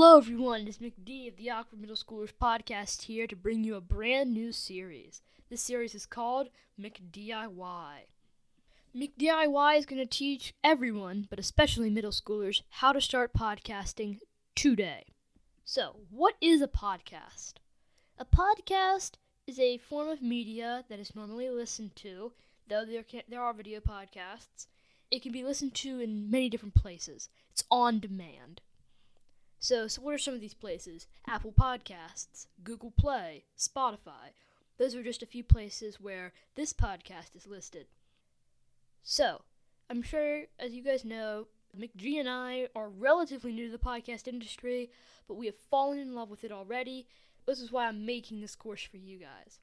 everyone, it's McD of the Awkward Middle Schoolers podcast here to bring you a brand new series. This series is called McDIY. McDIY is going to teach everyone, but especially middle schoolers, how to start podcasting today. So, what is a podcast? A podcast is a form of media that is normally listened to, though there, can, there are video podcasts. It can be listened to in many different places. It's on demand. So, so what are some of these places? Apple Podcasts, Google Play, Spotify. Those are just a few places where this podcast is listed. So, I'm sure, as you guys know, McG and I are relatively new to the podcast industry, but we have fallen in love with it already. This is why I'm making this course for you guys.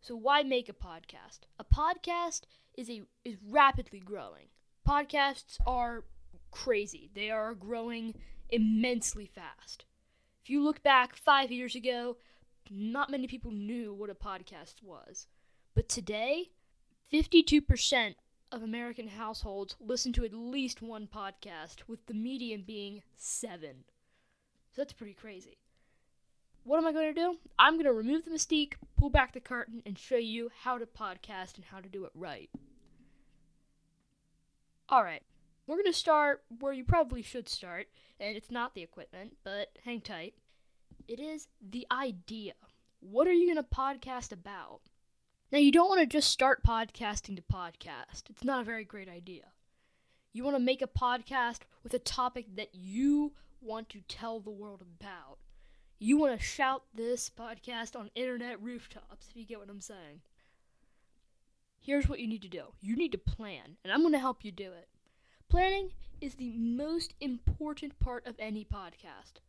So, why make a podcast? A podcast is a is rapidly growing. Podcasts are crazy. They are growing immensely fast. If you look back five years ago, not many people knew what a podcast was. But today, 52% of American households listen to at least one podcast, with the median being seven. So that's pretty crazy. What am I going to do? I'm going to remove the mystique, pull back the curtain, and show you how to podcast and how to do it right. Alright, we're going to start where you probably should start, and it's not the equipment, but hang tight. It is the idea. What are you going to podcast about? Now, you don't want to just start podcasting to podcast. It's not a very great idea. You want to make a podcast with a topic that you want to tell the world about. You want to shout this podcast on internet rooftops, if you get what I'm saying. Here's what you need to do you need to plan, and I'm going to help you do it. Planning is the most important part of any podcast.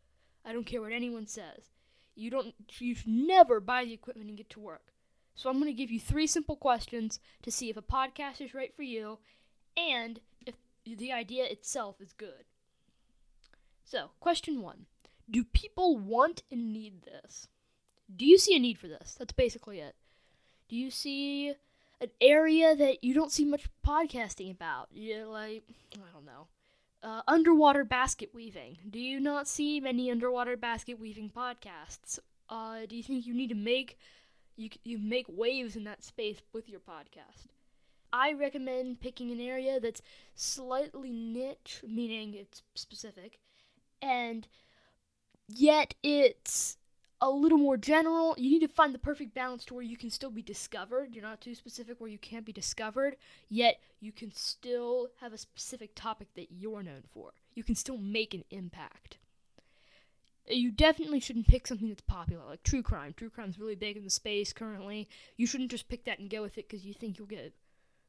I don't care what anyone says. You don't you should never buy the equipment and get to work. So I'm going to give you three simple questions to see if a podcast is right for you and if the idea itself is good. So, question 1. Do people want and need this? Do you see a need for this? That's basically it. Do you see an area that you don't see much podcasting about. Yeah, like I don't know. Uh, underwater basket weaving. Do you not see many underwater basket weaving podcasts? Uh, do you think you need to make you you make waves in that space with your podcast? I recommend picking an area that's slightly niche, meaning it's specific, and yet it's a little more general. You need to find the perfect balance to where you can still be discovered. You're not too specific where you can't be discovered, yet you can still have a specific topic that you're known for. You can still make an impact. You definitely shouldn't pick something that's popular, like true crime. True crime's really big in the space currently. You shouldn't just pick that and go with it because you think you'll get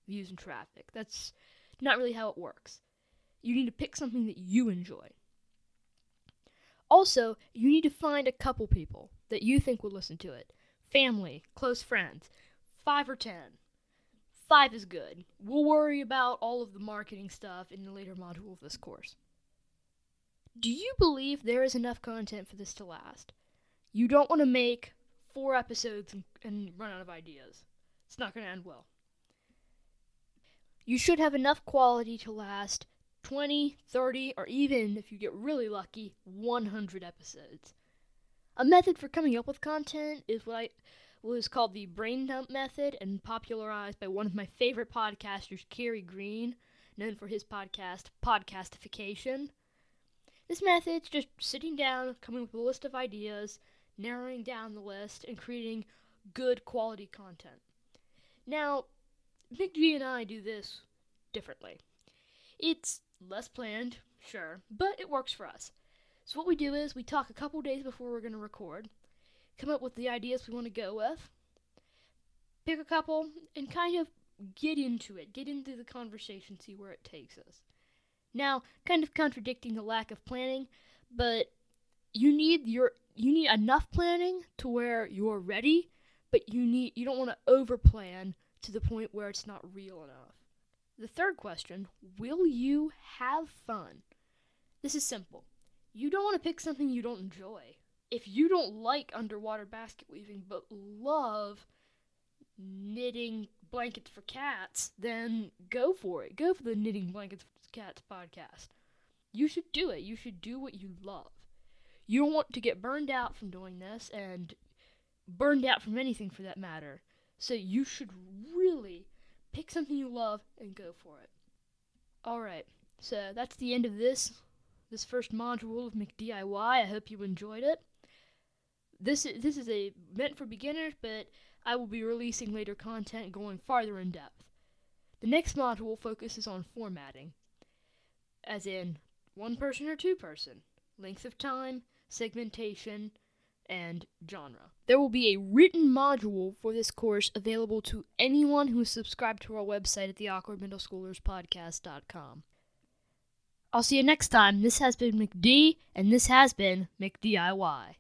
views and traffic. That's not really how it works. You need to pick something that you enjoy. Also, you need to find a couple people that you think will listen to it family, close friends, five or ten. Five is good. We'll worry about all of the marketing stuff in the later module of this course. Do you believe there is enough content for this to last? You don't want to make four episodes and, and run out of ideas. It's not going to end well. You should have enough quality to last 20, 30, or even, if you get really lucky, 100 episodes. A method for coming up with content is what I was called the brain dump method and popularized by one of my favorite podcasters, Kerry Green, known for his podcast, Podcastification. This method's just sitting down, coming up with a list of ideas, narrowing down the list, and creating good quality content. Now, McG and I do this differently. It's less planned, sure, but it works for us. So what we do is we talk a couple days before we're going to record, come up with the ideas we want to go with, pick a couple, and kind of get into it, get into the conversation, see where it takes us. Now, kind of contradicting the lack of planning, but you need your you need enough planning to where you're ready, but you need you don't want to overplan to the point where it's not real enough. The third question Will you have fun? This is simple. You don't want to pick something you don't enjoy. If you don't like underwater basket weaving but love knitting blankets for cats, then go for it. Go for the Knitting Blankets for Cats podcast. You should do it. You should do what you love. You don't want to get burned out from doing this and burned out from anything for that matter. So you should really pick something you love and go for it. Alright, so that's the end of this this first module of McDIY. I hope you enjoyed it. This is, this is a meant for beginners, but I will be releasing later content going farther in depth. The next module focuses on formatting, as in one person or two person, length of time, segmentation, and genre. There will be a written module for this course available to anyone who is subscribed to our website at the awkwardmiddleschoolerspodcast.com. I'll see you next time. This has been McD, and this has been McDIY.